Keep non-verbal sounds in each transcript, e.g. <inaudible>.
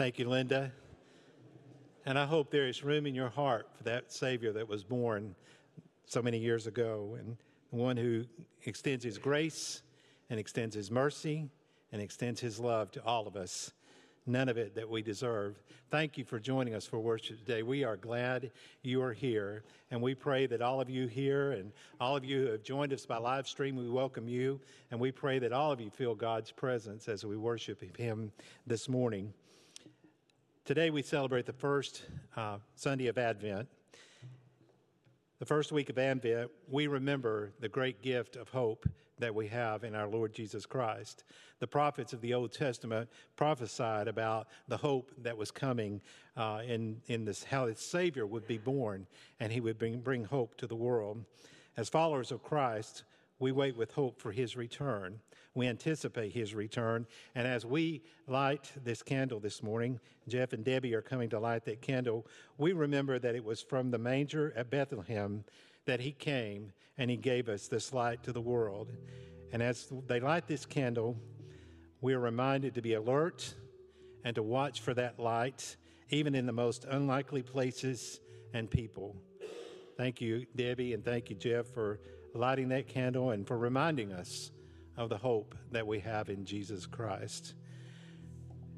Thank you, Linda. And I hope there is room in your heart for that Savior that was born so many years ago and the one who extends his grace and extends his mercy and extends his love to all of us. None of it that we deserve. Thank you for joining us for worship today. We are glad you are here, and we pray that all of you here and all of you who have joined us by live stream, we welcome you, and we pray that all of you feel God's presence as we worship Him this morning. Today we celebrate the first uh, Sunday of Advent. The first week of Advent, we remember the great gift of hope that we have in our Lord Jesus Christ. The prophets of the Old Testament prophesied about the hope that was coming uh, in, in this, how the Savior would be born and he would bring, bring hope to the world. As followers of Christ, we wait with hope for his return. We anticipate his return. And as we light this candle this morning, Jeff and Debbie are coming to light that candle. We remember that it was from the manger at Bethlehem that he came and he gave us this light to the world. And as they light this candle, we are reminded to be alert and to watch for that light, even in the most unlikely places and people. Thank you, Debbie, and thank you, Jeff, for lighting that candle and for reminding us of the hope that we have in Jesus Christ.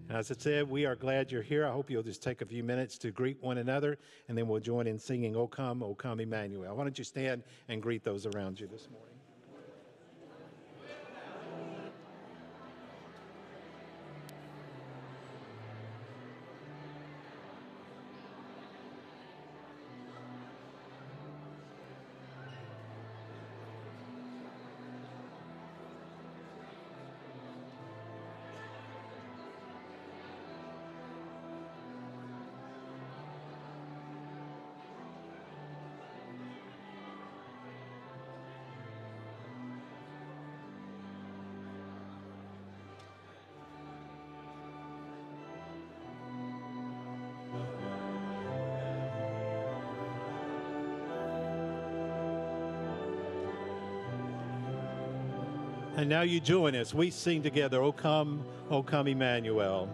And as I said, we are glad you're here. I hope you'll just take a few minutes to greet one another, and then we'll join in singing, O come, O come, Emmanuel. Why don't you stand and greet those around you this morning? And now you join us. We sing together, O come, O come, Emmanuel.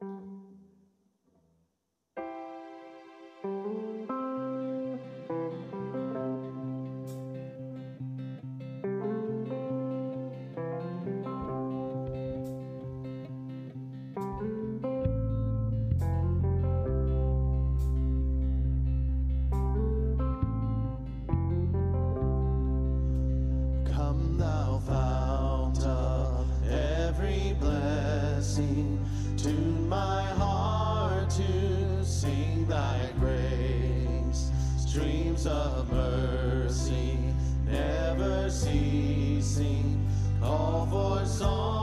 Música above.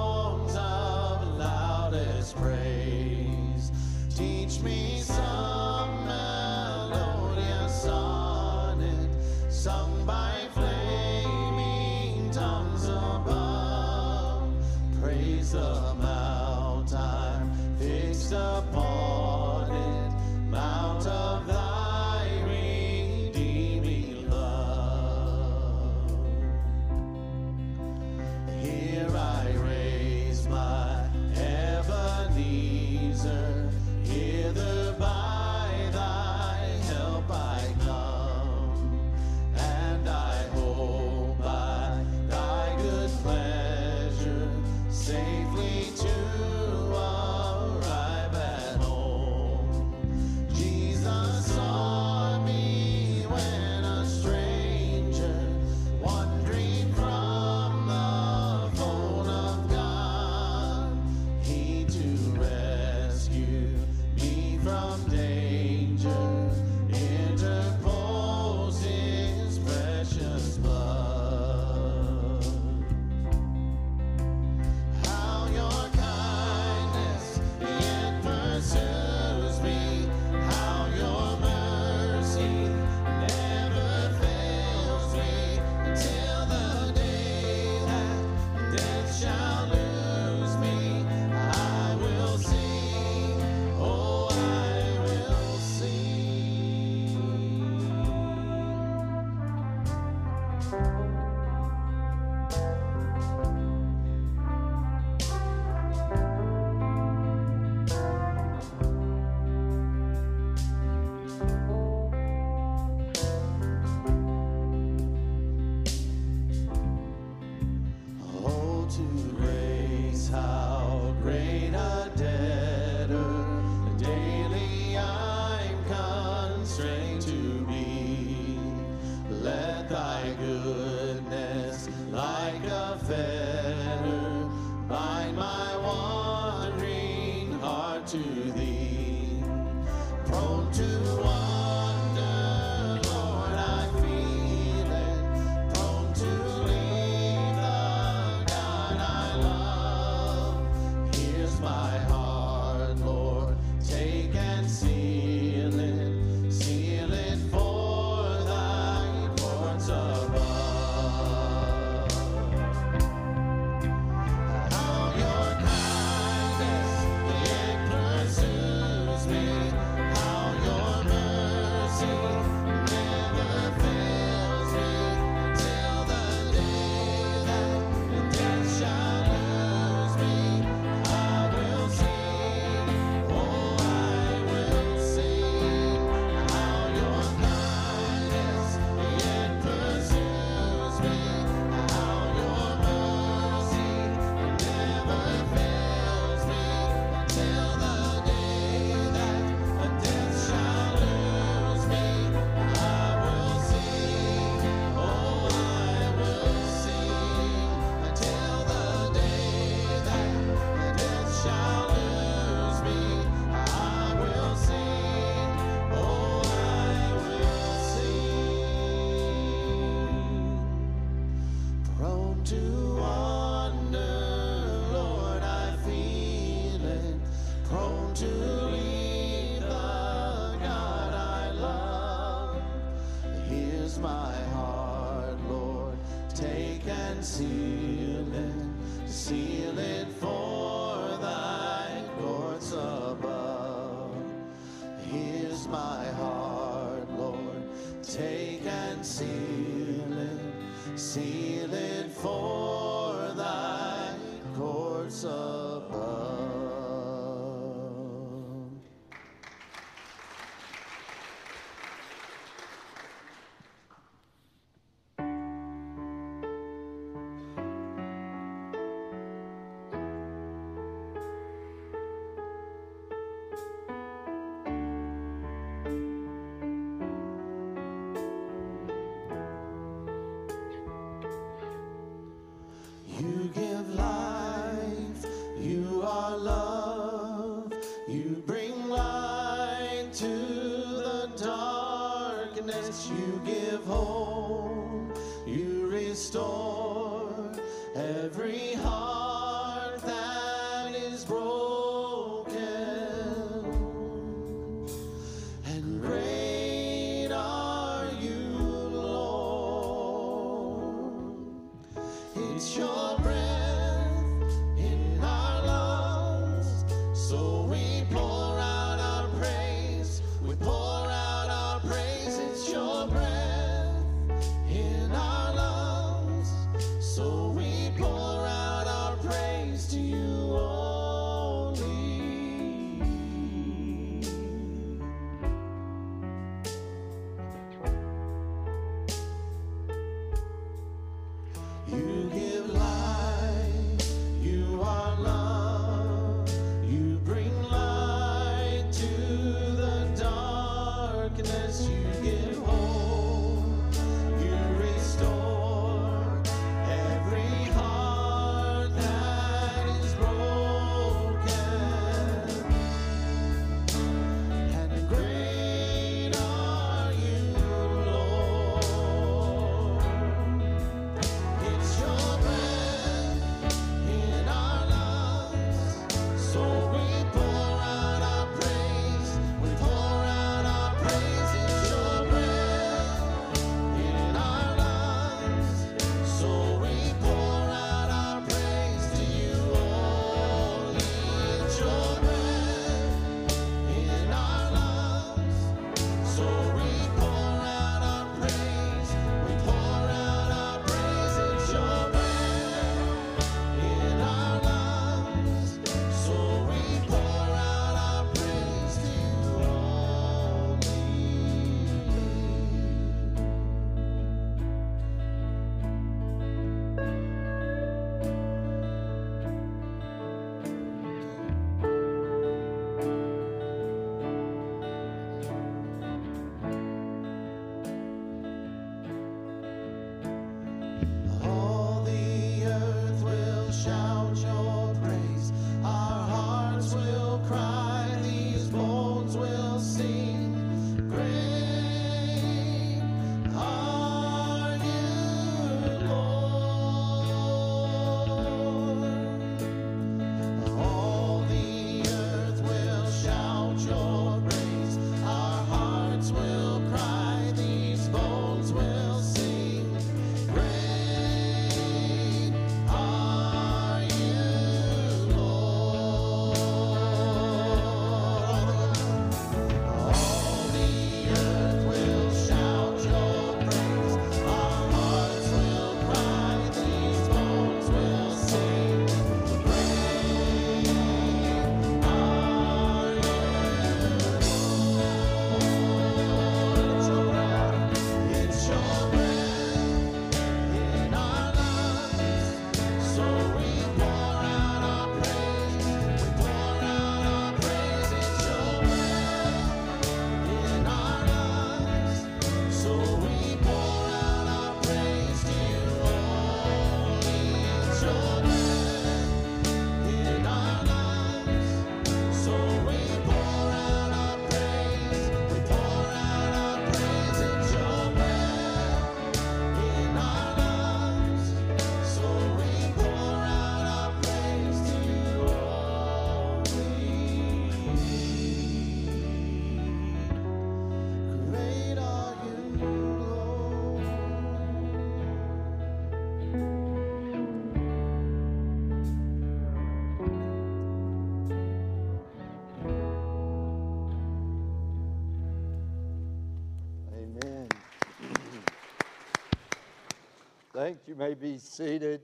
Thank you. May be seated.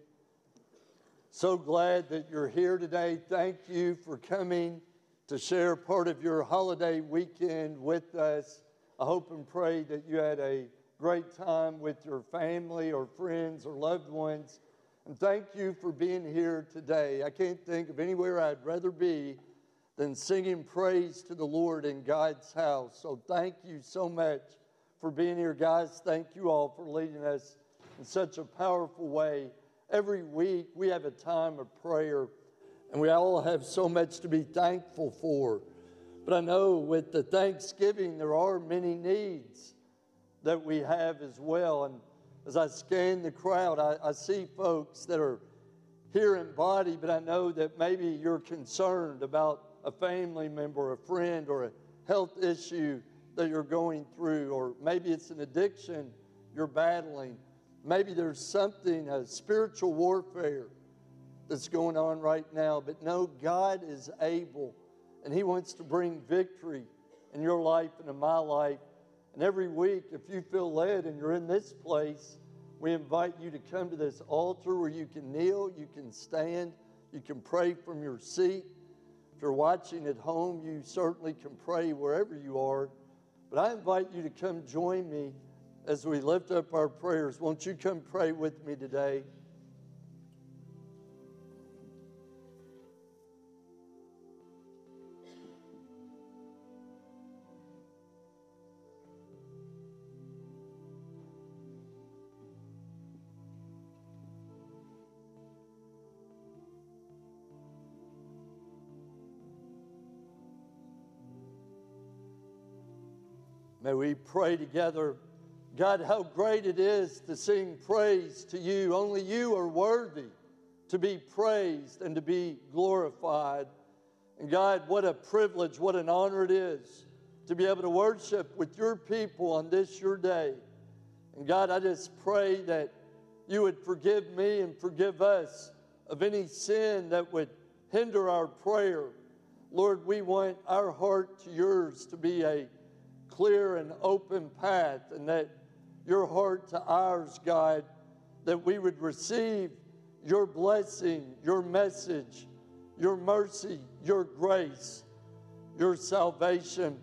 So glad that you're here today. Thank you for coming to share part of your holiday weekend with us. I hope and pray that you had a great time with your family or friends or loved ones. And thank you for being here today. I can't think of anywhere I'd rather be than singing praise to the Lord in God's house. So thank you so much for being here, guys. Thank you all for leading us in such a powerful way. Every week we have a time of prayer, and we all have so much to be thankful for. But I know with the Thanksgiving, there are many needs that we have as well. And as I scan the crowd, I, I see folks that are here in body, but I know that maybe you're concerned about a family member, a friend, or a health issue that you're going through, or maybe it's an addiction you're battling. Maybe there's something, a spiritual warfare that's going on right now. But no, God is able, and He wants to bring victory in your life and in my life. And every week, if you feel led and you're in this place, we invite you to come to this altar where you can kneel, you can stand, you can pray from your seat. If you're watching at home, you certainly can pray wherever you are. But I invite you to come join me as we lift up our prayers. Won't you come pray with me today? May we pray together. God, how great it is to sing praise to you. Only you are worthy to be praised and to be glorified. And God, what a privilege, what an honor it is to be able to worship with your people on this your day. And God, I just pray that you would forgive me and forgive us of any sin that would hinder our prayer. Lord, we want our heart to yours to be a clear and open path, and that your heart to ours, God, that we would receive your blessing, your message, your mercy, your grace, your salvation.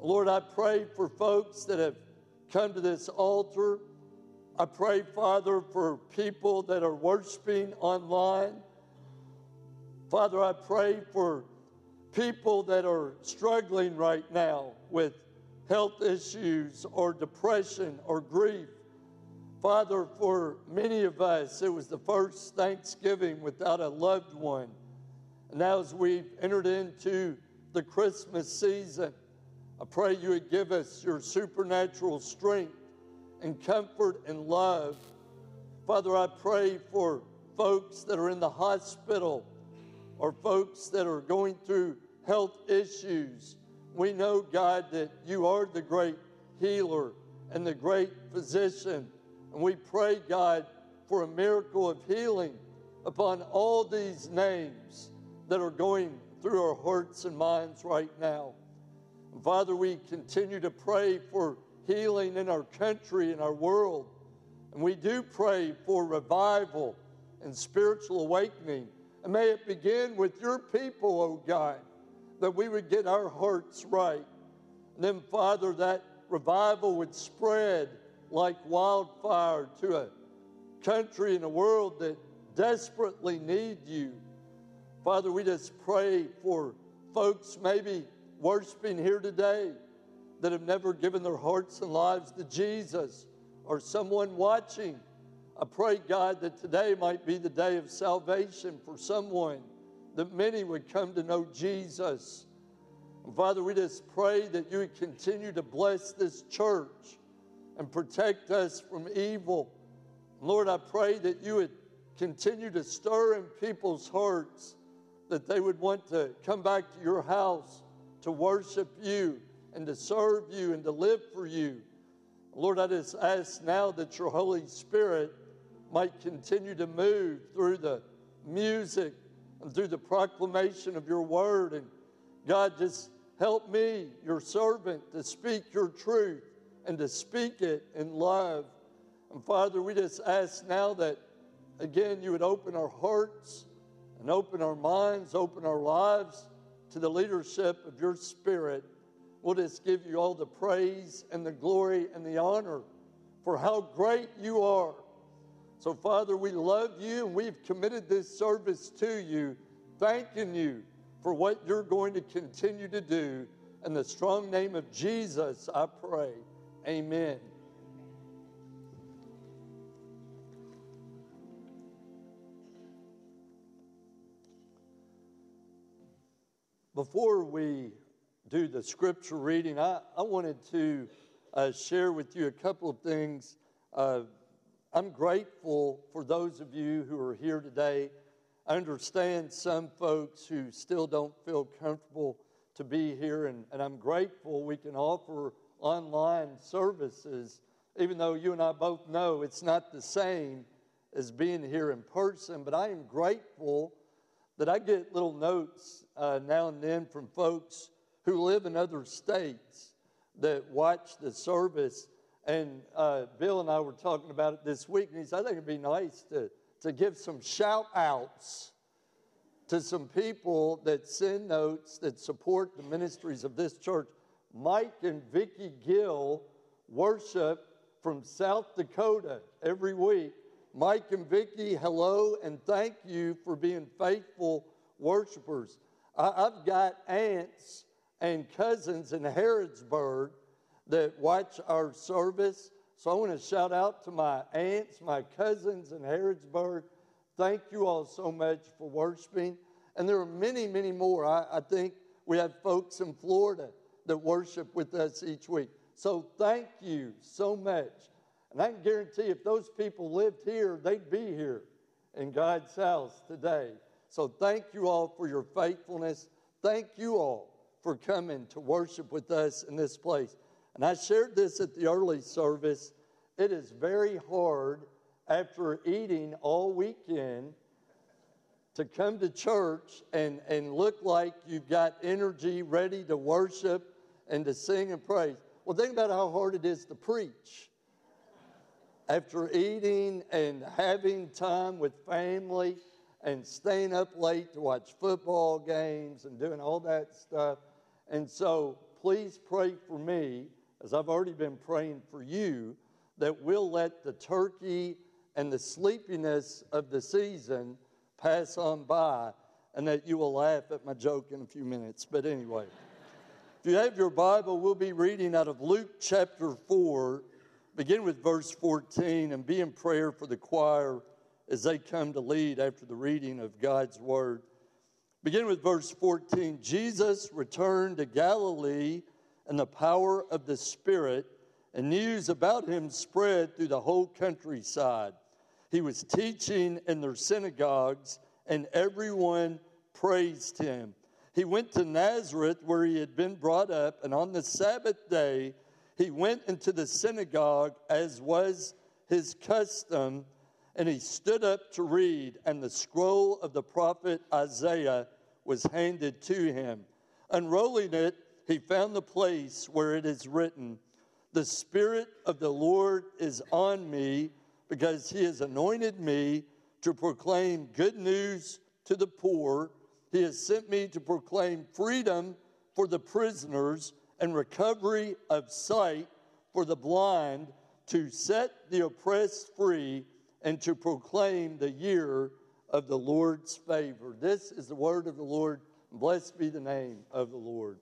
Lord, I pray for folks that have come to this altar. I pray, Father, for people that are worshiping online. Father, I pray for people that are struggling right now with health issues or depression or grief. Father, for many of us, it was the first Thanksgiving without a loved one. And now, as we've entered into the Christmas season, I pray you would give us your supernatural strength and comfort and love. Father, I pray for folks that are in the hospital or folks that are going through health issues. We know, God, that you are the great healer and the great physician. And we pray, God, for a miracle of healing upon all these names that are going through our hearts and minds right now. Father, we continue to pray for healing in our country and our world. And we do pray for revival and spiritual awakening. And may it begin with your people, oh God that we would get our hearts right. And then, Father, that revival would spread like wildfire to a country and a world that desperately need you. Father, we just pray for folks maybe worshiping here today that have never given their hearts and lives to Jesus or someone watching. I pray, God, that today might be the day of salvation for someone that many would come to know Jesus. And Father, we just pray that you would continue to bless this church and protect us from evil. Lord, I pray that you would continue to stir in people's hearts that they would want to come back to your house to worship you and to serve you and to live for you. Lord, I just ask now that your Holy Spirit might continue to move through the music and through the proclamation of your word. And God, just help me, your servant, to speak your truth and to speak it in love. And Father, we just ask now that, again, you would open our hearts and open our minds, open our lives to the leadership of your Spirit. We'll just give you all the praise and the glory and the honor for how great you are so, Father, we love you and we've committed this service to you, thanking you for what you're going to continue to do. In the strong name of Jesus, I pray. Amen. Before we do the scripture reading, I, I wanted to uh, share with you a couple of things. Uh, I'm grateful for those of you who are here today. I understand some folks who still don't feel comfortable to be here, and, and I'm grateful we can offer online services, even though you and I both know it's not the same as being here in person. But I am grateful that I get little notes uh, now and then from folks who live in other states that watch the service. And uh, Bill and I were talking about it this week, and he said, I think it'd be nice to, to give some shout outs to some people that send notes that support the ministries of this church. Mike and Vicki Gill worship from South Dakota every week. Mike and Vicki, hello, and thank you for being faithful worshipers. I, have got aunts and cousins in Harrodsburg that watch our service. So I want to shout out to my aunts, my cousins in Harrodsburg. Thank you all so much for worshiping. And there are many, many more. I, I think we have folks in Florida that worship with us each week. So thank you so much. And I can guarantee if those people lived here, they'd be here in God's house today. So thank you all for your faithfulness. Thank you all for coming to worship with us in this place. And I shared this at the early service. It is very hard after eating all weekend to come to church and, and look like you've got energy ready to worship and to sing and praise. Well, think about how hard it is to preach. After eating and having time with family and staying up late to watch football games and doing all that stuff. And so please pray for me, as I've already been praying for you, that we'll let the turkey and the sleepiness of the season pass on by and that you will laugh at my joke in a few minutes. But anyway, <laughs> if you have your Bible, we'll be reading out of Luke chapter 4, begin with verse 14, and be in prayer for the choir as they come to lead after the reading of God's word. Begin with verse 14. Jesus returned to Galilee in the power of the Spirit, and news about him spread through the whole countryside. He was teaching in their synagogues, and everyone praised him. He went to Nazareth, where he had been brought up, and on the Sabbath day, he went into the synagogue, as was his custom, and he stood up to read, and the scroll of the prophet Isaiah was handed to him. Unrolling it, he found the place where it is written, The Spirit of the Lord is on me because he has anointed me to proclaim good news to the poor. He has sent me to proclaim freedom for the prisoners and recovery of sight for the blind, to set the oppressed free, and to proclaim the year of the Lord's favor. This is the word of the Lord. Blessed be the name of the Lord.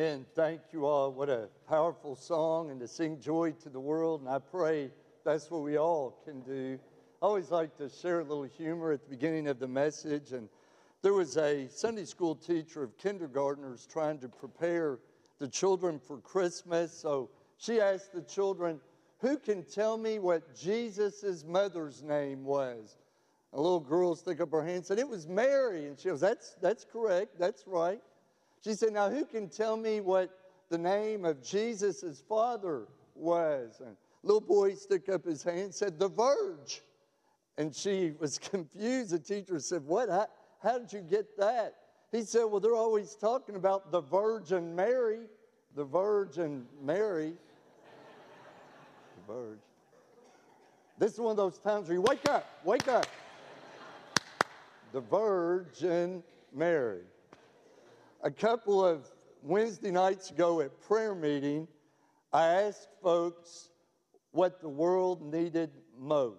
Amen. Thank you all. What a powerful song and to sing joy to the world. And I pray that's what we all can do. I always like to share a little humor at the beginning of the message. And there was a Sunday school teacher of kindergartners trying to prepare the children for Christmas. So she asked the children, Who can tell me what Jesus' mother's name was? A little girl stuck up her hand and said, It was Mary. And she goes, That's, that's correct. That's right. She said, Now, who can tell me what the name of Jesus' father was? And little boy stuck up his hand and said, The Verge. And she <laughs> was confused. The teacher said, What? How, how did you get that? He said, Well, they're always talking about the Virgin Mary. The Virgin Mary. <laughs> the Verge. This is one of those times where you wake up, wake up. The Virgin Mary. A couple of Wednesday nights ago at prayer meeting, I asked folks what the world needed most.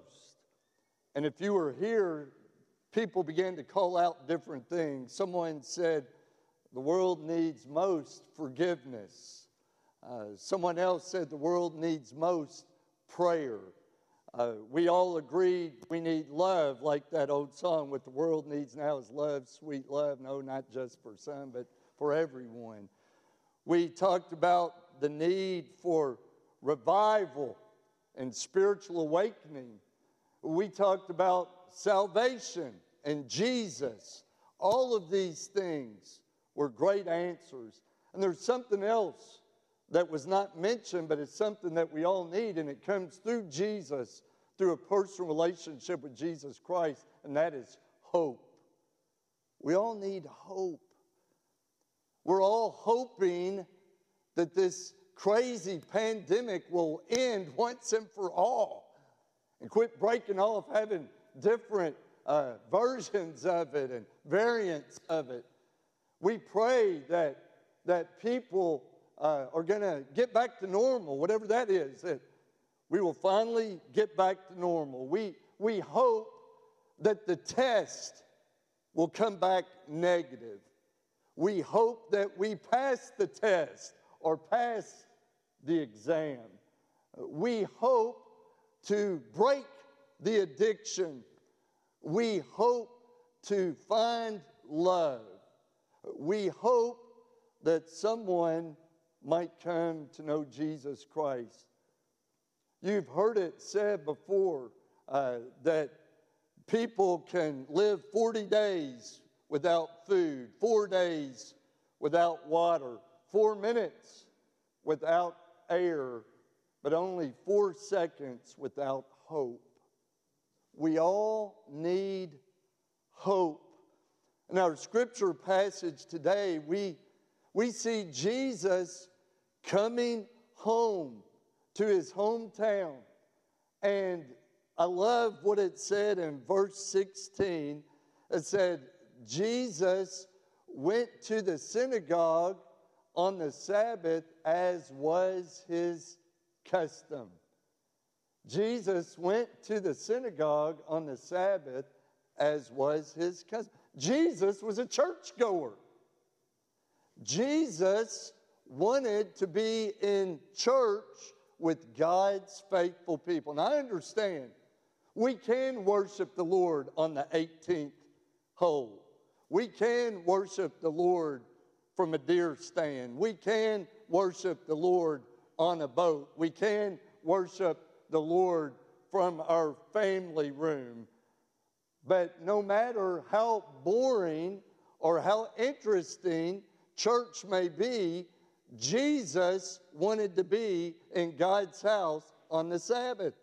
And if you were here, people began to call out different things. Someone said, the world needs most forgiveness. Uh, someone else said the world needs most prayer. Uh, we all agreed we need love, like that old song, What the world needs now is love, sweet love. No, not just for some, but for everyone. We talked about the need for revival and spiritual awakening. We talked about salvation and Jesus. All of these things were great answers. And there's something else that was not mentioned, but it's something that we all need, and it comes through Jesus, through a personal relationship with Jesus Christ, and that is hope. We all need hope. We're all hoping that this crazy pandemic will end once and for all and quit breaking off, having different uh, versions of it and variants of it. We pray that, that people uh, are going to get back to normal, whatever that is, that we will finally get back to normal. We, we hope that the test will come back negative. We hope that we pass the test or pass the exam. We hope to break the addiction. We hope to find love. We hope that someone might come to know Jesus Christ. You've heard it said before uh, that people can live 40 days without food, four days without water, four minutes without air, but only four seconds without hope. We all need hope. In our scripture passage today, we, we see Jesus coming home to his hometown. And I love what it said in verse 16. It said, Jesus went to the synagogue on the Sabbath as was his custom. Jesus went to the synagogue on the Sabbath as was his custom. Jesus was a churchgoer. Jesus wanted to be in church with God's faithful people. And I understand we can worship the Lord on the 18th hole. We can worship the Lord from a deer stand. We can worship the Lord on a boat. We can worship the Lord from our family room. But no matter how boring or how interesting church may be, Jesus wanted to be in God's house on the Sabbath.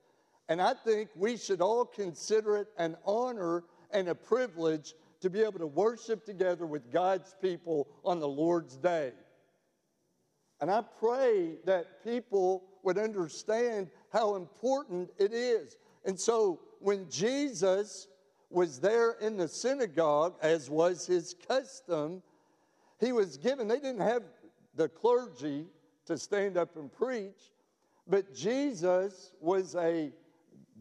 And I think we should all consider it an honor and a privilege to be able to worship together with God's people on the Lord's day. And I pray that people would understand how important it is. And so when Jesus was there in the synagogue, as was his custom, he was given, they didn't have the clergy to stand up and preach, but Jesus was a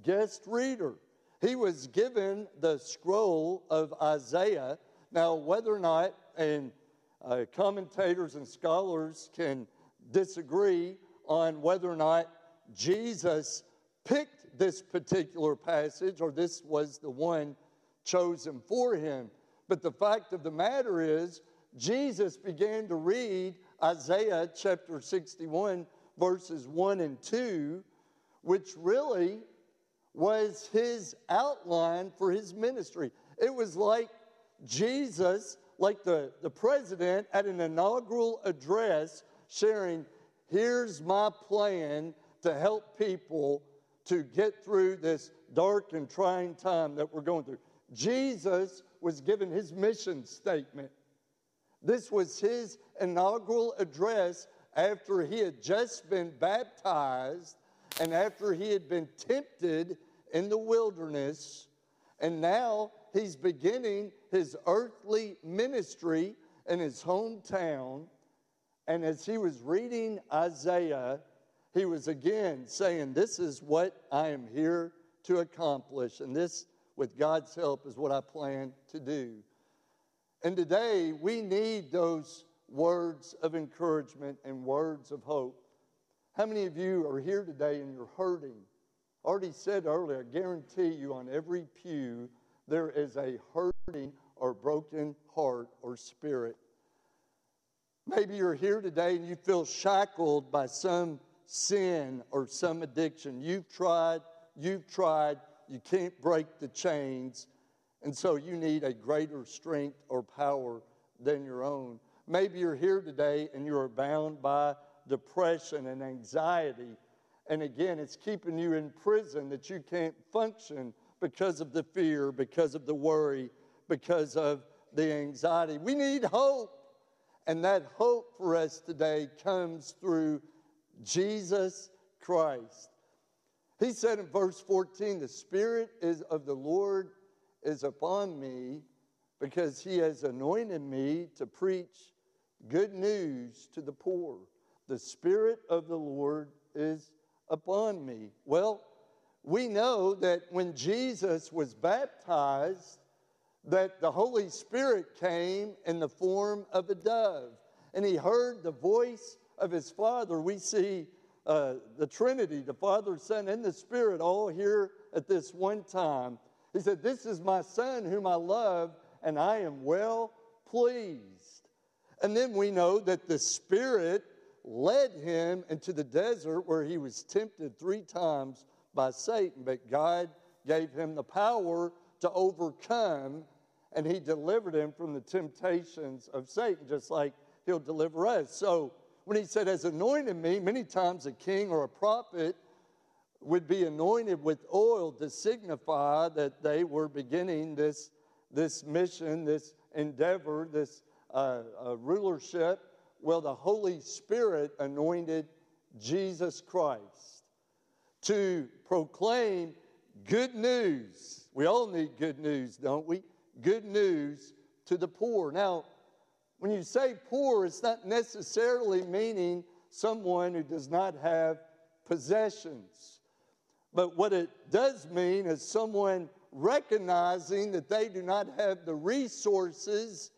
guest reader. He was given the scroll of Isaiah. Now, whether or not, and uh, commentators and scholars can disagree on whether or not Jesus picked this particular passage or this was the one chosen for him. But the fact of the matter is, Jesus began to read Isaiah chapter 61, verses 1 and 2, which really was his outline for his ministry. It was like Jesus, like the, the president, at an inaugural address, sharing, Here's my plan to help people to get through this dark and trying time that we're going through. Jesus was given his mission statement. This was his inaugural address after he had just been baptized and after he had been tempted in the wilderness. And now he's beginning his earthly ministry in his hometown. And as he was reading Isaiah, he was again saying, This is what I am here to accomplish. And this, with God's help, is what I plan to do. And today, we need those words of encouragement and words of hope. How many of you are here today and you're hurting? I already said earlier, I guarantee you on every pew, there is a hurting or broken heart or spirit. Maybe you're here today and you feel shackled by some sin or some addiction. You've tried, you've tried, you can't break the chains, and so you need a greater strength or power than your own. Maybe you're here today and you are bound by depression and anxiety. And again, it's keeping you in prison that you can't function because of the fear, because of the worry, because of the anxiety. We need hope. And that hope for us today comes through Jesus Christ. He said in verse 14, The Spirit is of the Lord is upon me because he has anointed me to preach good news to the poor. The Spirit of the Lord is upon me. Well, we know that when Jesus was baptized, that the Holy Spirit came in the form of a dove, and he heard the voice of his Father. We see uh, the Trinity, the Father, Son, and the Spirit all here at this one time. He said, This is my Son whom I love, and I am well pleased. And then we know that the Spirit led him into the desert where he was tempted three times by Satan, but God gave him the power to overcome, and he delivered him from the temptations of Satan, just like he'll deliver us. So when he said, has anointed me, many times a king or a prophet would be anointed with oil to signify that they were beginning this, this mission, this endeavor, this uh, rulership. Well, the Holy Spirit anointed Jesus Christ to proclaim good news. We all need good news, don't we? Good news to the poor. Now, when you say poor, it's not necessarily meaning someone who does not have possessions. But what it does mean is someone recognizing that they do not have the resources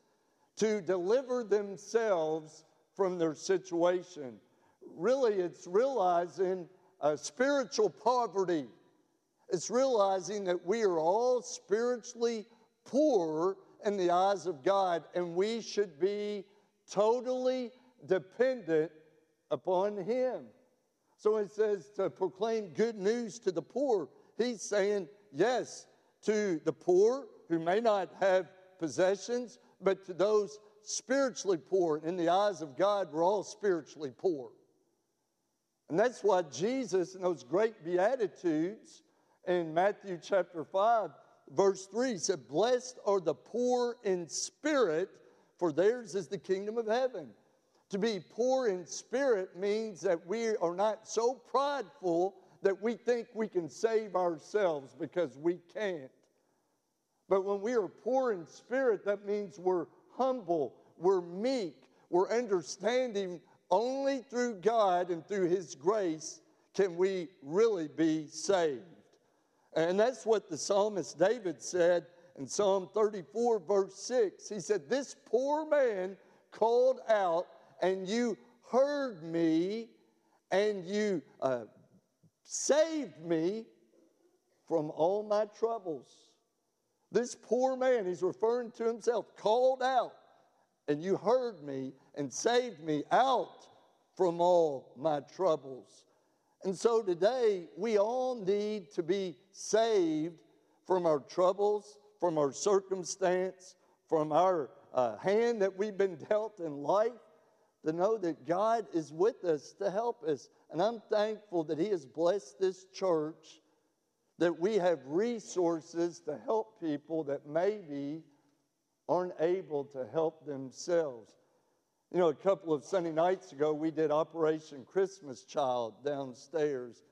to deliver themselves from their situation. Really, it's realizing uh, spiritual poverty. It's realizing that we are all spiritually poor in the eyes of God, and we should be totally dependent upon Him. So it says to proclaim good news to the poor. He's saying, yes, to the poor who may not have possessions, but to those spiritually poor. In the eyes of God, we're all spiritually poor. And that's why Jesus, in those great Beatitudes in Matthew chapter 5, verse 3, said, Blessed are the poor in spirit, for theirs is the kingdom of heaven. To be poor in spirit means that we are not so prideful that we think we can save ourselves because we can't. But when we are poor in spirit, that means we're humble, we're meek, we're understanding only through God and through His grace can we really be saved. And that's what the psalmist David said in Psalm 34, verse 6. He said, This poor man called out and you heard me and you uh, saved me from all my troubles. This poor man, he's referring to himself, called out, and you heard me and saved me out from all my troubles. And so today, we all need to be saved from our troubles, from our circumstance, from our uh, hand that we've been dealt in life, to know that God is with us to help us. And I'm thankful that He has blessed this church, that we have resources to help people that maybe aren't able to help themselves. You know, a couple of Sunday nights ago, we did Operation Christmas Child downstairs.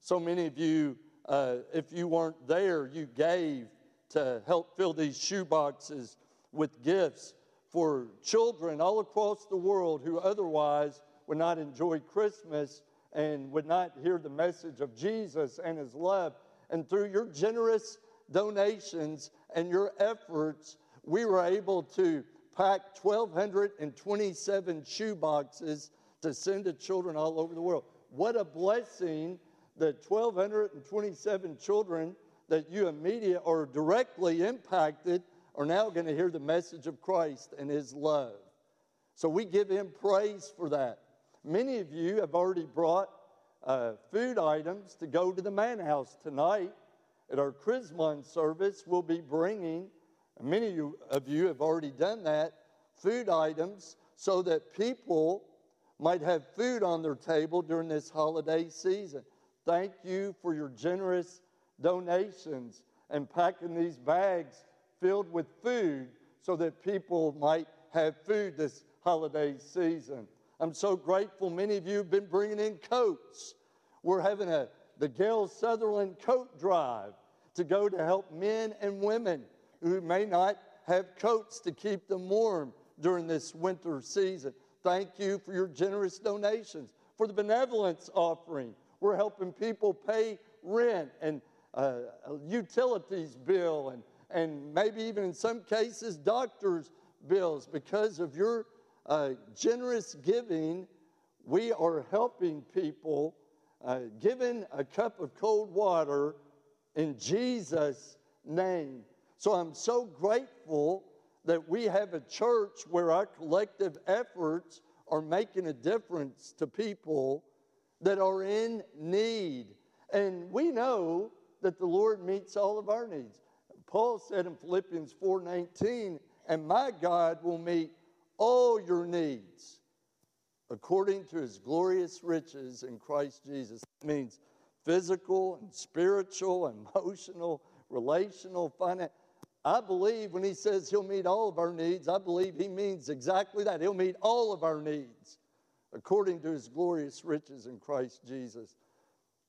So many of you, uh, if you weren't there, you gave to help fill these shoe boxes with gifts for children all across the world who otherwise would not enjoy Christmas and would not hear the message of Jesus and his love. And through your generous donations and your efforts, we were able to pack 1,227 shoe boxes to send to children all over the world. What a blessing that 1,227 children that you immediately or directly impacted are now going to hear the message of Christ and His love. So we give Him praise for that. Many of you have already brought uh, food items to go to the man house tonight. At our Chrismon service, we'll be bringing, many of you, of you have already done that, food items so that people might have food on their table during this holiday season. Thank you for your generous donations and packing these bags filled with food so that people might have food this holiday season. I'm so grateful many of you have been bringing in coats. We're having a the Gail Sutherland coat drive to go to help men and women who may not have coats to keep them warm during this winter season. Thank you for your generous donations. For the benevolence offering, we're helping people pay rent and uh, utilities bill and, and maybe even in some cases doctors' bills. Because of your uh, generous giving, we are helping people, uh, giving a cup of cold water in Jesus' name. So I'm so grateful that we have a church where our collective efforts are making a difference to people that are in need. And we know that the Lord meets all of our needs. Paul said in Philippians 4:19, "And my God will meet all your needs according to his glorious riches in Christ Jesus." Means physical and spiritual, emotional, relational, financial. I believe when he says he'll meet all of our needs, I believe he means exactly that. He'll meet all of our needs according to his glorious riches in Christ Jesus.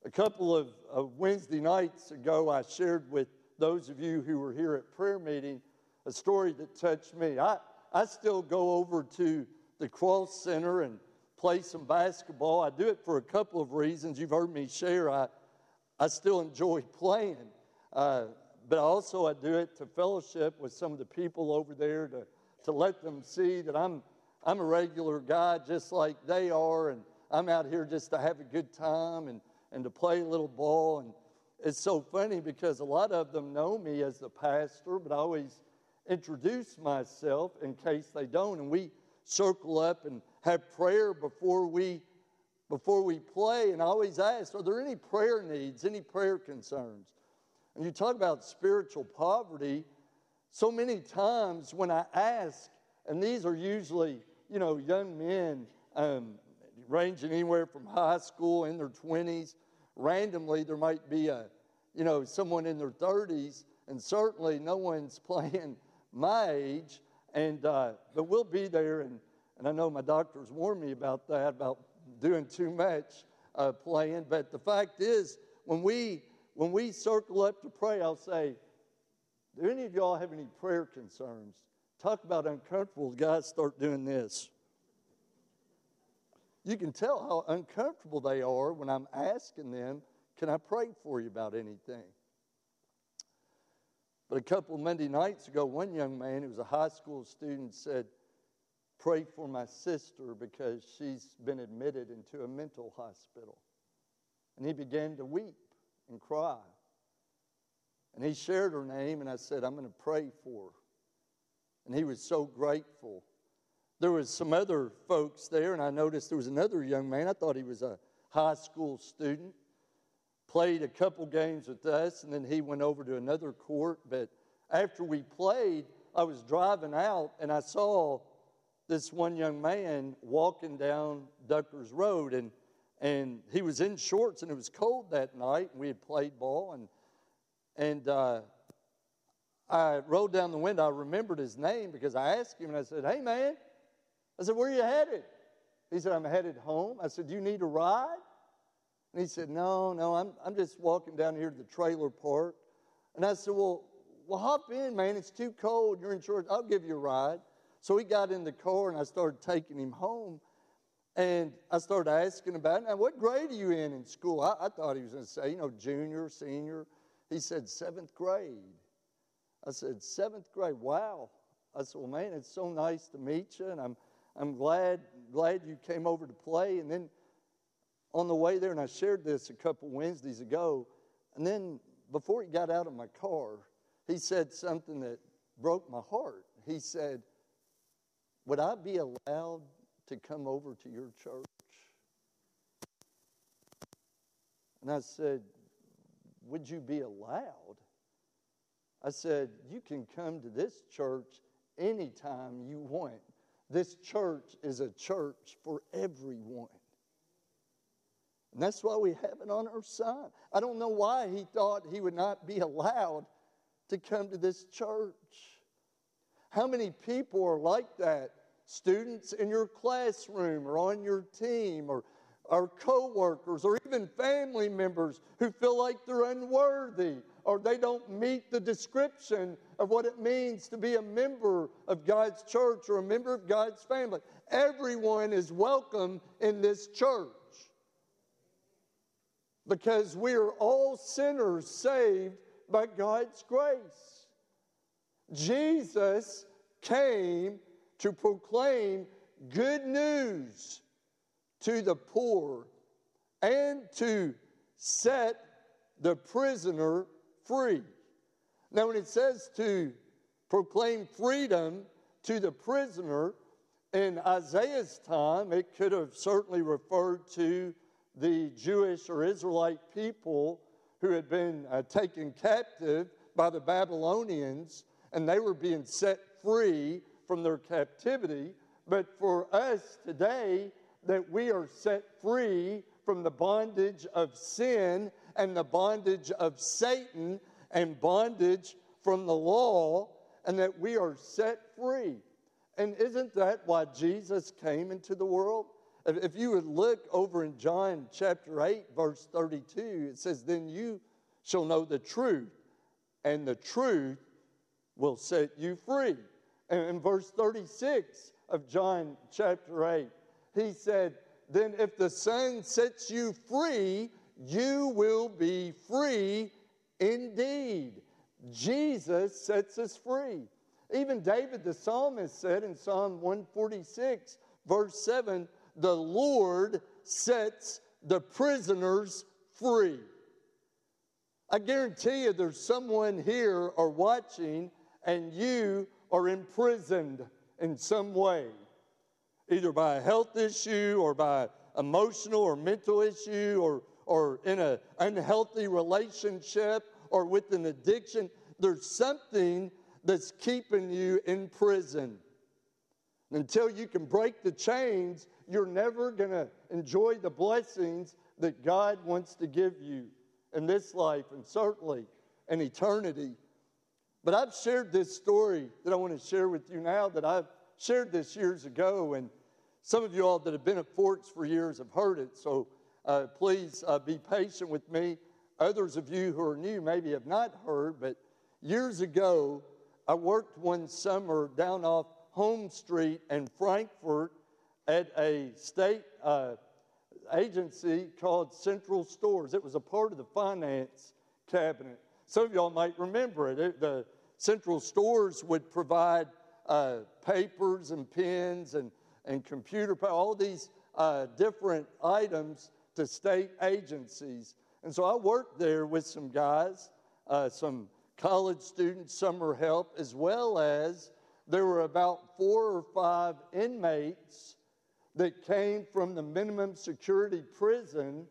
A couple of, of Wednesday nights ago, I shared with those of you who were here at prayer meeting a story that touched me. I, I still go over to the Cross Center and play some basketball. I do it for a couple of reasons. You've heard me share. I, I still enjoy <laughs> playing. Uh, but also I do it to fellowship with some of the people over there to, to let them see that I'm, I'm a regular guy just like they are, and I'm out here just to have a good time and, and to play a little ball. And it's so funny because a lot of them know me as the pastor, but I always introduce myself in case they don't. And we circle up and have prayer before we before we play. And I always ask, are there any prayer needs, any prayer concerns? And you talk about spiritual poverty, so many times when I ask, and these are usually, you know, young men um, ranging anywhere from high school in their 20s, randomly there might be a, you know, someone in their 30s, and certainly no one's <laughs> playing my age. And uh, but we'll be there, and and I know my doctors warned me about that, about doing too much uh, playing. But the fact is, when we when we circle up to pray, I'll say, Do any of y'all have any prayer concerns? Talk about uncomfortable. Guys start doing this. You can tell how uncomfortable they are when I'm asking them, Can I pray for you about anything? But a couple of Monday nights ago, one young man who was a high school student said, pray for my sister because she's been admitted into a mental hospital. And he began to weep and cry. And he shared her name, and I said, I'm going to pray for her. And he was so grateful. There was some other folks there, and I noticed there was another young man. I thought he was a high school student. Played a couple games with us, and then he went over to another court. But after we played, I was driving out, and I saw this one young man walking down Duckers Road, and and he was in shorts, and it was cold that night. And we had played ball, and and uh, I rolled down the window. I remembered his name because I asked him, and I said, "Hey, man," I said, "Where are you headed?" He said, "I'm headed home." I said, "Do you need a ride?" And he said, "No, no, I'm I'm just walking down here to the trailer park." And I said, "Well, well, hop in, man. It's too cold. You're in shorts. I'll give you a ride." So he got in the car, and I started taking him home. And I started asking about, now, what grade are you in in school? I, I thought he was going to say, you know, junior, senior. He said, seventh grade. I said, seventh grade. Wow. I said, well, man, it's so nice to meet you, and I'm, I'm glad, glad you came over to play. And then on the way there, and I shared this a couple Wednesdays ago, and then before he got out of my car, he said something that broke my heart. He said, Would I be allowed to come over to your church? And I said, Would you be allowed? I said, You can come to this church anytime you want. This church is a church for everyone. And that's why we have it on our sign. I don't know why he thought he would not be allowed to come to this church. How many people are like that? Students in your classroom or on your team or our coworkers or even family members who feel like they're unworthy or they don't meet the description of what it means to be a member of God's church or a member of God's family. Everyone is welcome in this church because we are all sinners saved by God's grace. Jesus came to proclaim good news to the poor and to set the prisoner free. Now, when it says to proclaim freedom to the prisoner, in Isaiah's time, it could have certainly referred to the Jewish or Israelite people who had been uh, taken captive by the Babylonians and they were being set free from their captivity. But for us today, that we are set free from the bondage of sin and the bondage of Satan and bondage from the law, and that we are set free. And isn't that why Jesus came into the world? If you would look over in John chapter 8, verse 32, it says, Then you shall know the truth, and the truth will set you free. And in verse 36 of John chapter 8, he said, Then if the Son sets you free, you will be free indeed. Jesus sets us free. Even David the psalmist said in Psalm 146, verse 7, the Lord sets the prisoners free. I guarantee you there's someone here or watching and you are imprisoned in some way, either by a health issue or by emotional or mental issue or, or in an unhealthy relationship or with an addiction. There's something that's keeping you in prison. Until you can break the chains, you're never going to enjoy the blessings that God wants to give you in this life and certainly in eternity. But I've shared this story that I want to share with you now that I've shared this years ago, and some of you all that have been at Forks for years have heard it. So uh, please uh, be patient with me. Others of you who are new maybe have not heard, but years ago, I worked one summer down off Holmes Street in Frankfort at a state uh, agency called Central Stores. It was a part of the finance cabinet. Some of y'all might remember it. it the Central Stores would provide uh, papers and pens and, and computer, all these uh, different items to state agencies. And so I worked there with some guys, uh, some college students, summer help, as well as there were about four or five inmates that came from the minimum security prison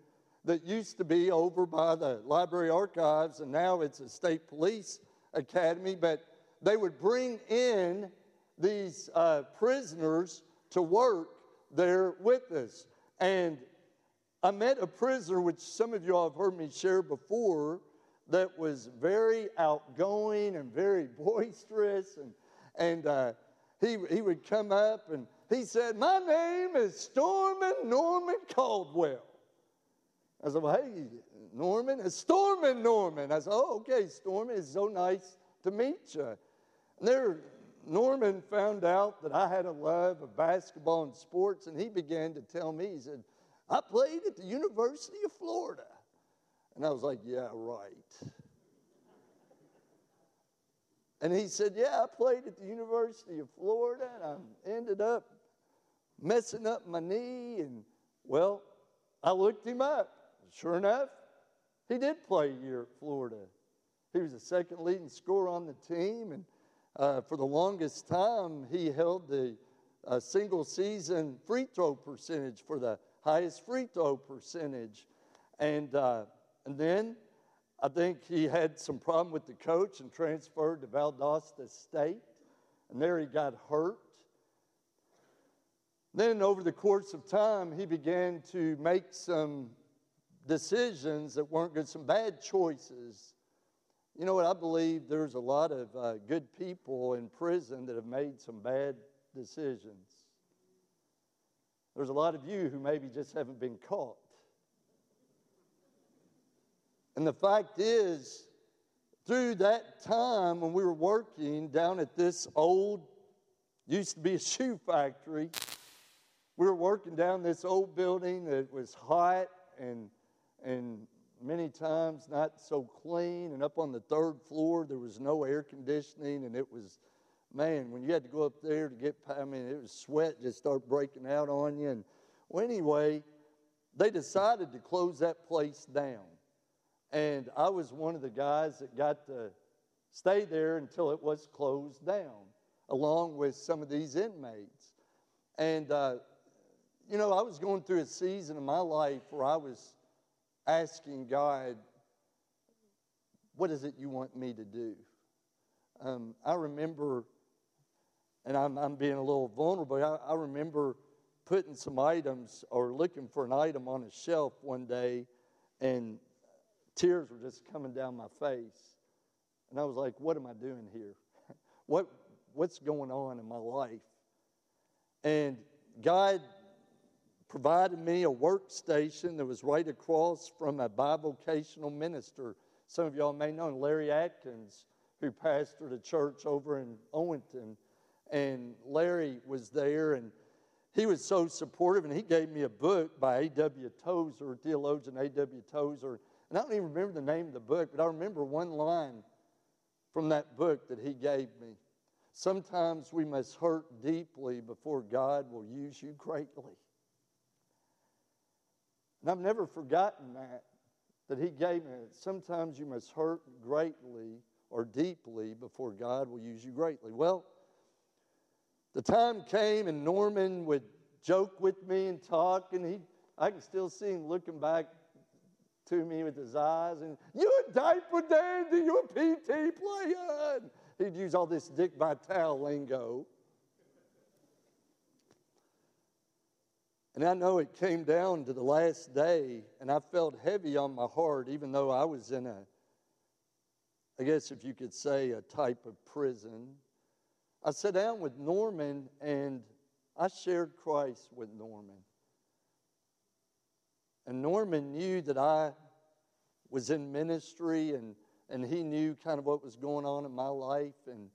that used to be over by the library archives, and now it's a state police academy. But they would bring in these uh, prisoners to work there with us. And I met a prisoner, which some of you all have heard me share before, that was very outgoing and very <laughs> boisterous. And, and uh, he, he would come up and he said, My name is Stormin Norman Caldwell. I said, Well, hey, Norman, it's Stormin Norman. I said, Oh, okay, Stormin, it's so nice to meet you. And there, Norman found out that I had a love of basketball and sports, and he began to tell me, he said, I played at the University of Florida. And I was like, Yeah, right. And he said, Yeah, I played at the University of Florida, and I ended up messing up my knee. And, well, I looked him up. Sure enough, he did play a year at Florida. He was the second leading scorer on the team, and uh, for the longest time, he held the uh, single season free throw percentage for the highest free throw percentage. And, uh, and then I think he had some problem with the coach and transferred to Valdosta State, and there he got hurt. Then, over the course of time, he began to make some decisions that weren't good, some bad choices. You know what? I believe there's a lot of uh, good people in prison that have made some bad decisions. There's a lot of you who maybe just haven't been caught. And the fact is, through that time when we were working down at this old, used to be a shoe factory, we were working down this old building that was hot and, and many times not so clean. And up on the third floor, there was no air conditioning, and it was, man, when you had to go up there to get, I mean, it was sweat just start breaking out on you. And well, anyway, they decided to close that place down. And I was one of the guys that got to stay there until it was closed down, along with some of these inmates. And, uh, you know, I was going through a season in my life where I was asking God, what is it you want me to do? Um, I remember, and I'm, I'm being a little vulnerable, I, I remember putting some items or looking for an item on a shelf one day, and tears were just coming down my face. And I was like, what am I doing here? <laughs> what, what's going on in my life? And God provided me a workstation that was right across from a bivocational minister. Some of y'all may know Larry Atkins, who pastored a church over in Owenton. And Larry was there, and he was so supportive, and he gave me a book by A.W. Tozer, theologian A.W. Tozer. And I don't even remember the name of the book, but I remember one line from that book that he gave me. Sometimes we must hurt deeply before God will use you greatly. And I've never forgotten that, that he gave me. Sometimes you must hurt greatly or deeply before God will use you greatly. Well, the time came and Norman would joke with me and talk, and he, I can still see him looking back to me with his eyes, and you're a diaper dandy, You're a PT player. And he'd use all this Dick Vitale lingo. And I know it came down to the last day, and I felt heavy on my heart, even though I was in a, I guess if you could say, a type of prison. I sat down with Norman and I shared Christ with Norman. And Norman knew that I was in ministry and, and he knew kind of what was going on in my life. And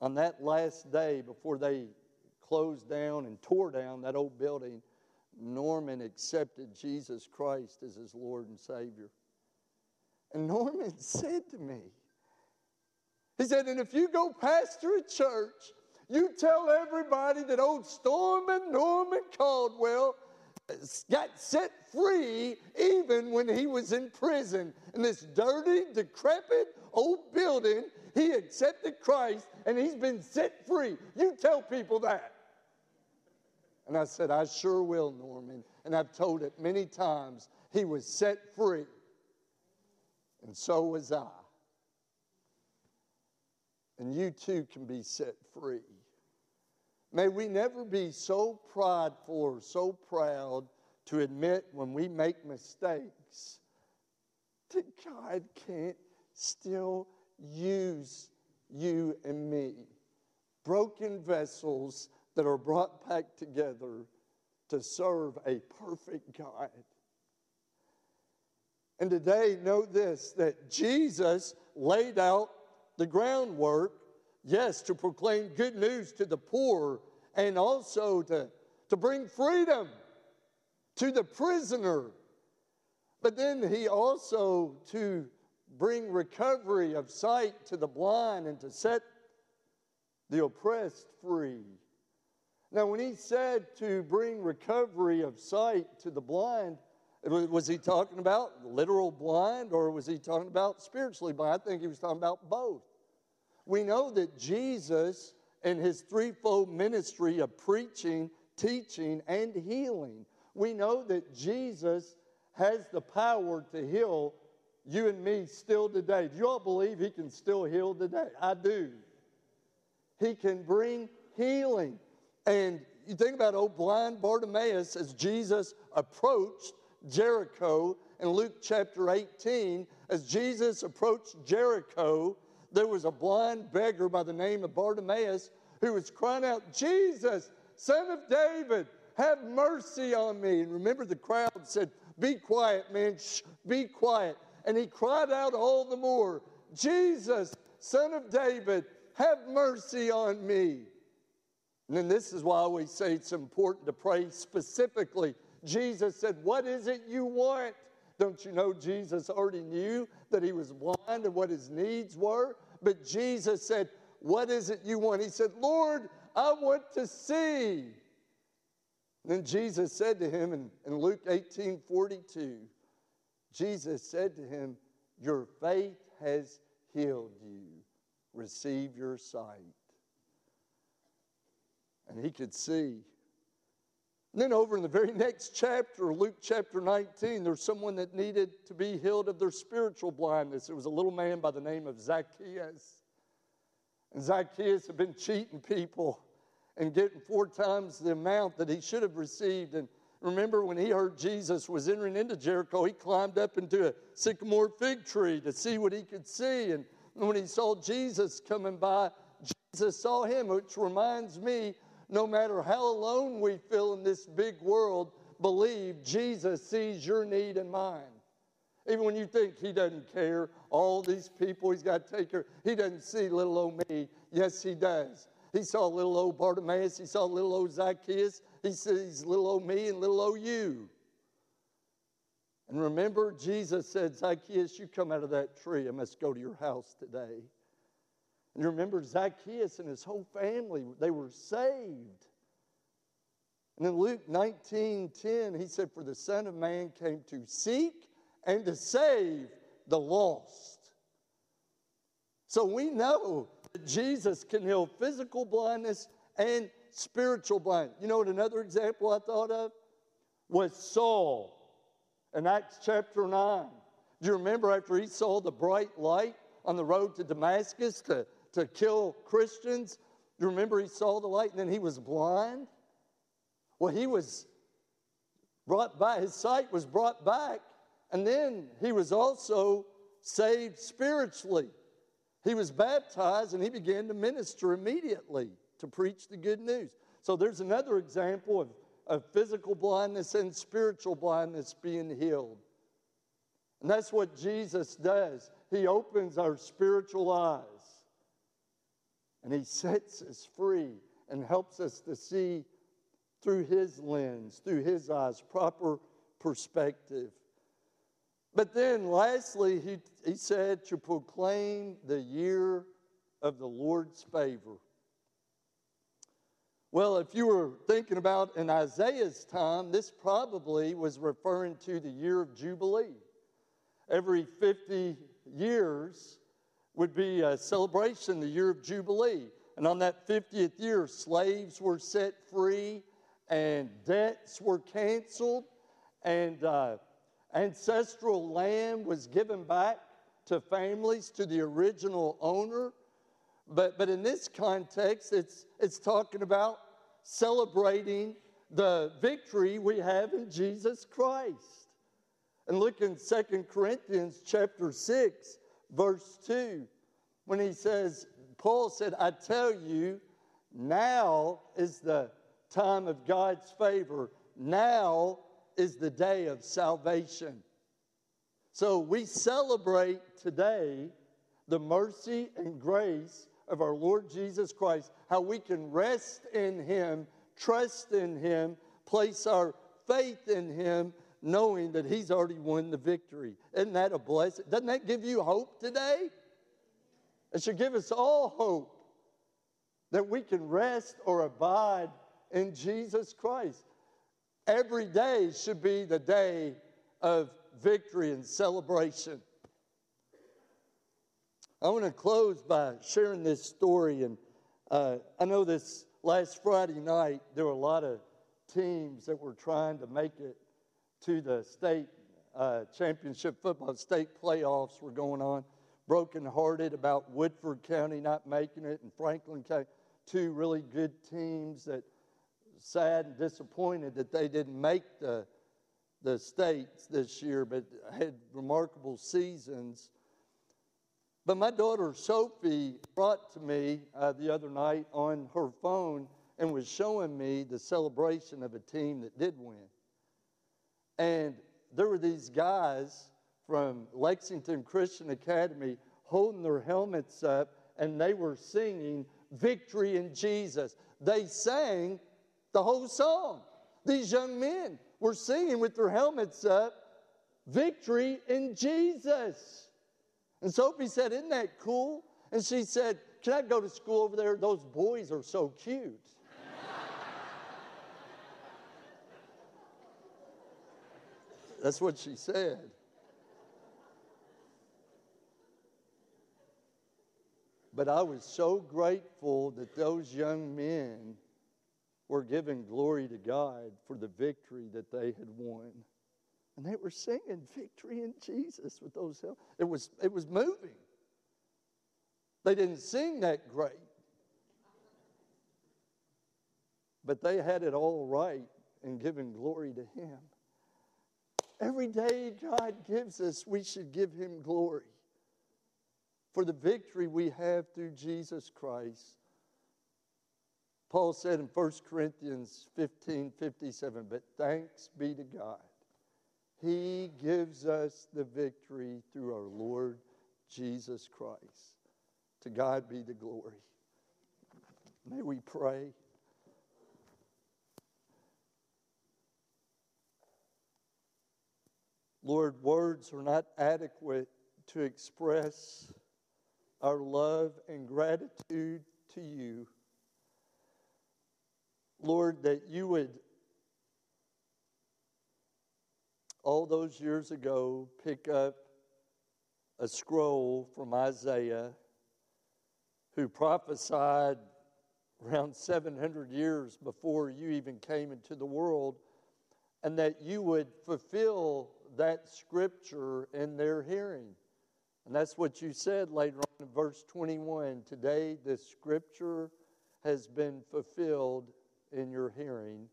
on that last day before they closed down and tore down that old building, Norman accepted Jesus Christ as his Lord and Savior. And Norman <laughs> said to me, he said, and if you go pastor a church, You tell everybody that old Stormin Norman Caldwell got set free even when he was in prison. In this dirty, decrepit old building, he accepted Christ and he's been set free. You tell people that. And I said, I sure will, Norman. And I've told it many times. He was set free. And so was I. And you too can be set free. May we never be so prideful or so proud to admit when we make mistakes that God can't still use you and me. Broken vessels that are brought back together to serve a perfect God. And today, know this that Jesus laid out the groundwork, yes, to proclaim good news to the poor and also to, to bring freedom to the prisoner. But then he also to bring recovery of sight to the blind and to set the oppressed free. Now, when he said to bring recovery of sight to the blind, was he talking about literal blind or was he talking about spiritually blind? I think he was talking about both. We know that Jesus and his threefold ministry of preaching, teaching, and healing, we know that Jesus has the power to heal you and me still today. Do you all believe he can still heal today? I do. He can bring healing. And you think about old blind Bartimaeus as Jesus approached Jericho in Luke chapter 18. As Jesus approached Jericho, there was a blind beggar by the name of Bartimaeus who was crying out, Jesus, son of David, have mercy on me. And remember, the crowd said, Be quiet, man, Shh, be quiet. And he cried out all the more, Jesus, son of David, have mercy on me. And then this is why we say it's important to pray specifically. Jesus said, What is it you want? Don't you know Jesus already knew that he was blind and what his needs were? But Jesus said, What is it you want? He said, Lord, I want to see. Then Jesus said to him in, in Luke 18 42, Jesus said to him, Your faith has healed you. Receive your sight and he could see. And then, over in the very <laughs> next chapter, Luke chapter 19, there's someone that needed to be healed of their spiritual blindness. It was a little man by the name of Zacchaeus. And Zacchaeus had been cheating people and getting four times the amount that he should have received. And remember, when he heard Jesus was entering into Jericho, he climbed up into a sycamore fig tree to see what he could see. And when he saw Jesus coming by, Jesus saw him, which reminds me no matter how alone we feel in this big world, believe Jesus sees your need and mine. Even when you think he doesn't care, all these people he's got to take care he doesn't see little old me. Yes, he does. He saw little old Bartimaeus, he saw little old Zacchaeus, he sees little old me and little old you. And remember, Jesus said, Zacchaeus, you come out of that tree. I must go to your house today. And you remember Zacchaeus and his whole family, they were saved. And in Luke 19 10, he said, For the Son of Man came to seek and to save the lost. So we know that Jesus can heal physical blindness and spiritual blindness. You know what another example I thought of? Was Saul in Acts chapter 9. Do you remember after he saw the bright light on the road to Damascus to kill Christians. You remember he saw the light and then he was blind? Well, he was brought by, his sight was brought back, and then he was also saved spiritually. He was baptized and he began to minister immediately to preach the good news. So there's another example of, of physical blindness and spiritual blindness being healed. And that's what Jesus does. He opens our spiritual eyes and He sets us free and helps us to see through His lens, through His eyes, proper perspective. But then, lastly, he, he said to proclaim the year of the Lord's favor. Well, if you were thinking about in Isaiah's time, this probably was referring to the year of Jubilee. Every 50 years would be a celebration, the year of Jubilee. And on that 50th year, slaves were set free and debts were canceled and uh, ancestral land was given back to families, to the original owner. But, but in this context, it's, it's talking about celebrating the victory we have in Jesus Christ. And look in 2 Corinthians chapter 6, verse 2, when he says, Paul said, I tell you, now is the time of God's favor. Now is the day of salvation. So we celebrate today the mercy and grace of our Lord Jesus Christ, how we can rest in Him, trust in Him, place our faith in Him, knowing that He's already won the victory. Isn't that a blessing? Doesn't that give you hope today? It should give us all hope that we can rest or abide in Jesus Christ. Every day should be the day of victory and celebration. I want to close by sharing this story. And uh, I know this last Friday night, there were a lot of teams that were trying to make it to the state uh, championship football. State playoffs were going on. Brokenhearted about Woodford County not making it and Franklin County. Two really good teams that sad and disappointed that they didn't make the, the states this year, but had remarkable seasons. But my daughter Sophie brought to me uh, the other night on her phone and was showing me the celebration of a team that did win. And there were these guys from Lexington Christian Academy holding their helmets up and they were singing Victory in Jesus. They sang the whole song. These young men were singing with their helmets up Victory in Jesus. And Sophie said, Isn't that cool? And she said, Can I go to school over there? Those boys are so cute. That's what she said. But I was so grateful that those young men were giving glory to God for the victory that they had won. And they were singing victory in Jesus with those it was it was moving. They didn't sing that great. But they had it all right in giving glory to him. Every day God gives us, we should give him glory for the victory we have through Jesus Christ. Paul said in 1 Corinthians 15 57, but thanks be to God he gives us the victory through our Lord Jesus Christ. To God be the glory. May we pray. Lord, words are not adequate to express our love and gratitude to you. Lord, that you would all those years ago pick up a scroll from Isaiah, who prophesied around 700 years before you even came into the world, and that you would fulfill that scripture in their hearing. And that's what you said later on in verse 21. Today, this scripture has been fulfilled in your hearing.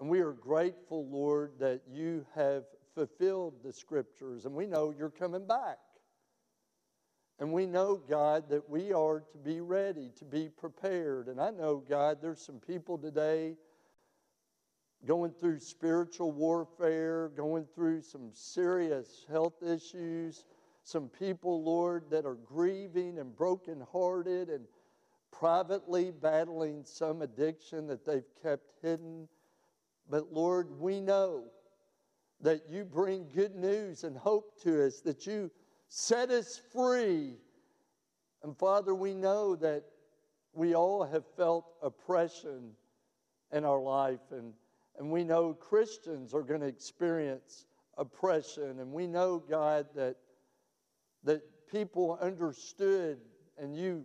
And we are grateful, Lord, that you have fulfilled the scriptures, and we know you're coming back. And we know, God, that we are to be ready, to be prepared. And I know, God, there's some people today going through spiritual warfare, going through some serious health issues, some people, Lord, that are grieving and brokenhearted and privately battling some addiction that they've kept hidden. But Lord, we know that you bring good news and hope to us, that you set us free. And Father, we know that we all have felt oppression in our life, and, and we know Christians are going to experience oppression, and we know, God, that, that people understood, and you,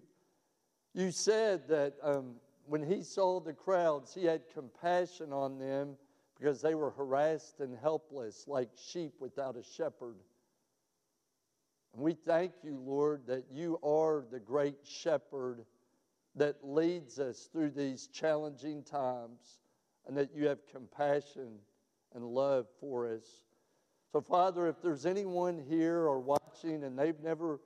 you said that um, when he saw the crowds, he had compassion on them because they were harassed and helpless like sheep without a shepherd. And we thank you, Lord, that you are the great shepherd that leads us through these challenging times and that you have compassion and love for us. So, Father, if there's anyone here or watching and they've never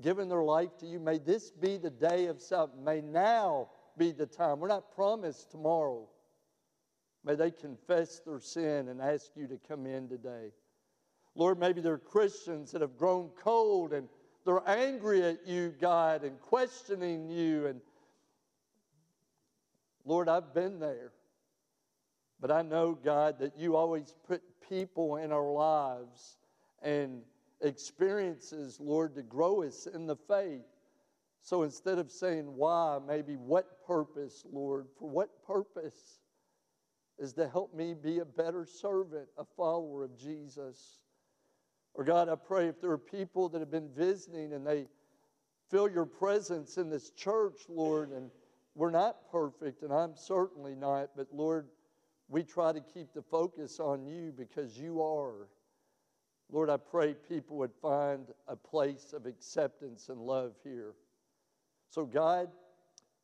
given their life to you, may this be the day of salvation. May now be the time. We're not promised tomorrow. May they confess their sin and ask you to come in today. Lord, maybe they're Christians that have grown cold and they're angry at you, God, and questioning you. And Lord, I've been there. But I know, God, that you always put people in our lives and experiences, Lord, to grow us in the faith. So instead of saying why, maybe what purpose, Lord, for what purpose is to help me be a better servant, a follower of Jesus. Or God, I pray if there are people that have been visiting and they feel your presence in this church, Lord, and we're not perfect, and I'm certainly not, but Lord, we try to keep the focus on you because you are. Lord, I pray people would find a place of acceptance and love here. So, God,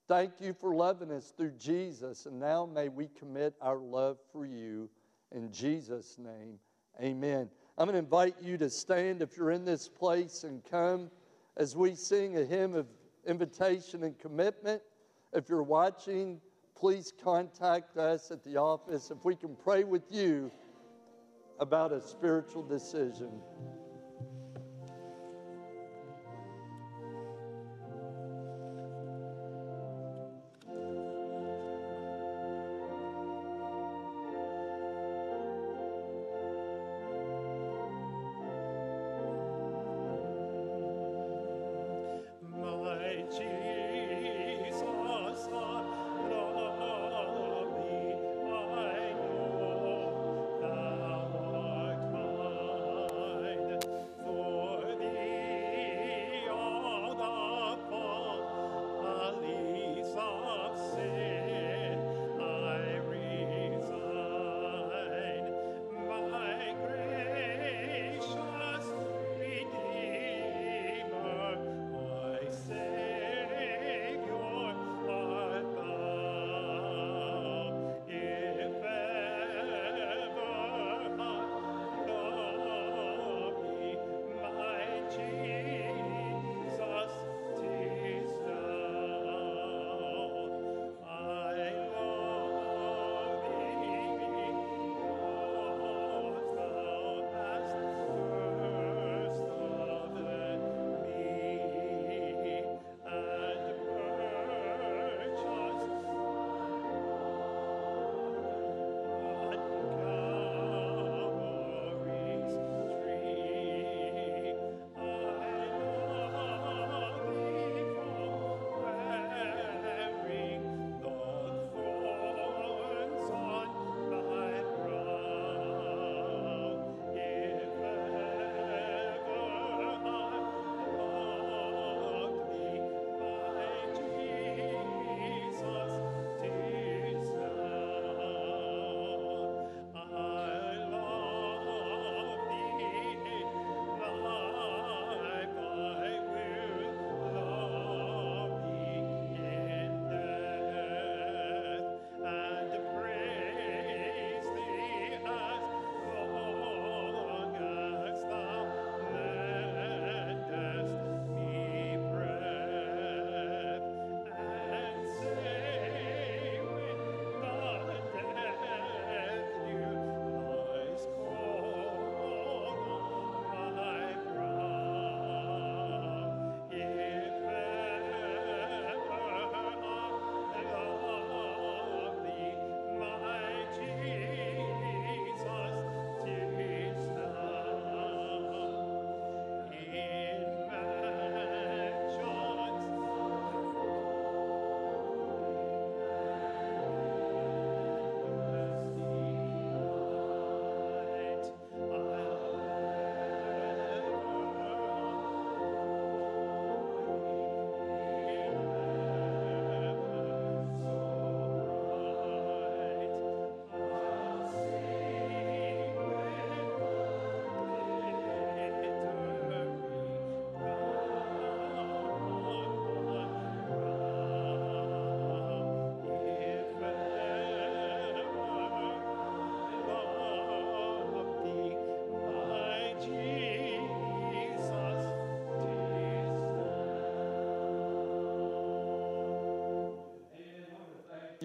thank you for loving us through Jesus, and now may we commit our love for you. In Jesus' name, amen. I'm going to invite you to stand if you're in this place and come as we sing a hymn of invitation and commitment. If you're watching, please contact us at the office if we can pray with you about a spiritual decision.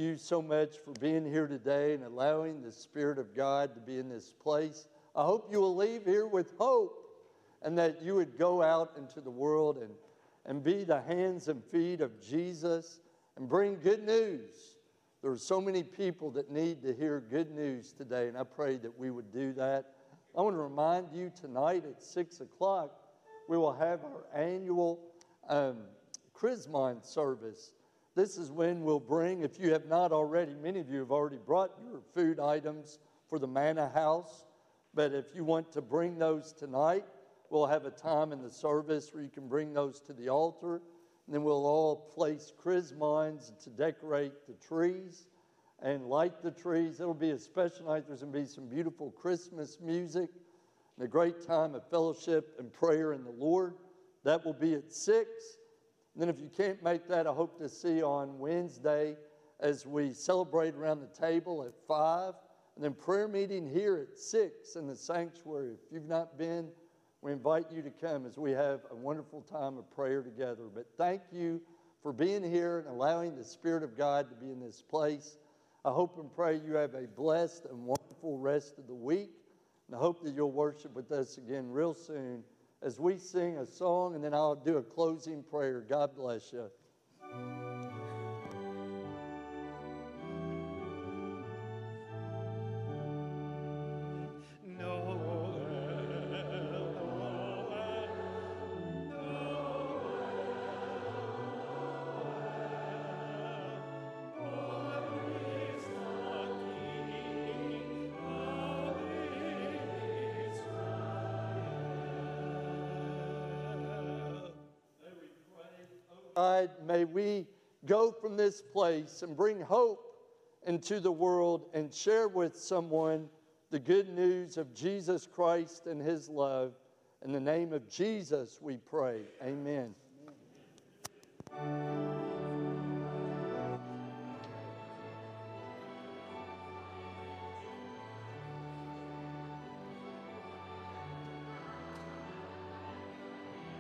You so much for being here today and allowing the Spirit of God to be in this place. I hope you will leave here with hope and that you would go out into the world and, and be the hands and feet of Jesus and bring good news. There are so many people that need to hear good news today, and I pray that we would do that. I want to remind you tonight at 6 o'clock, we will have our annual um, Chrismon service. This is when we'll bring, if you have not already, many of you have already brought your food items for the Manna House. But if you want to bring those tonight, we'll have a time in the service where you can bring those to the altar. And then we'll all place chrismons to decorate the trees and light the trees. It'll be a special night. There's going to be some beautiful Christmas music and a great time of fellowship and prayer in the Lord. That will be at 6. And then if you can't make that, I hope to see you on Wednesday as we celebrate around the table at 5. And then prayer meeting here at 6 in the sanctuary. If you've not been, we invite you to come as we have a wonderful time of prayer together. But thank you for being here and allowing the Spirit of God to be in this place. I hope and pray you have a blessed and wonderful rest of the week. And I hope that you'll worship with us again real soon as we sing a song, and then I'll do a closing prayer. God bless you. From this place and bring hope into the world and share with someone the good news of Jesus Christ and his love. In the name of Jesus, we pray. Amen.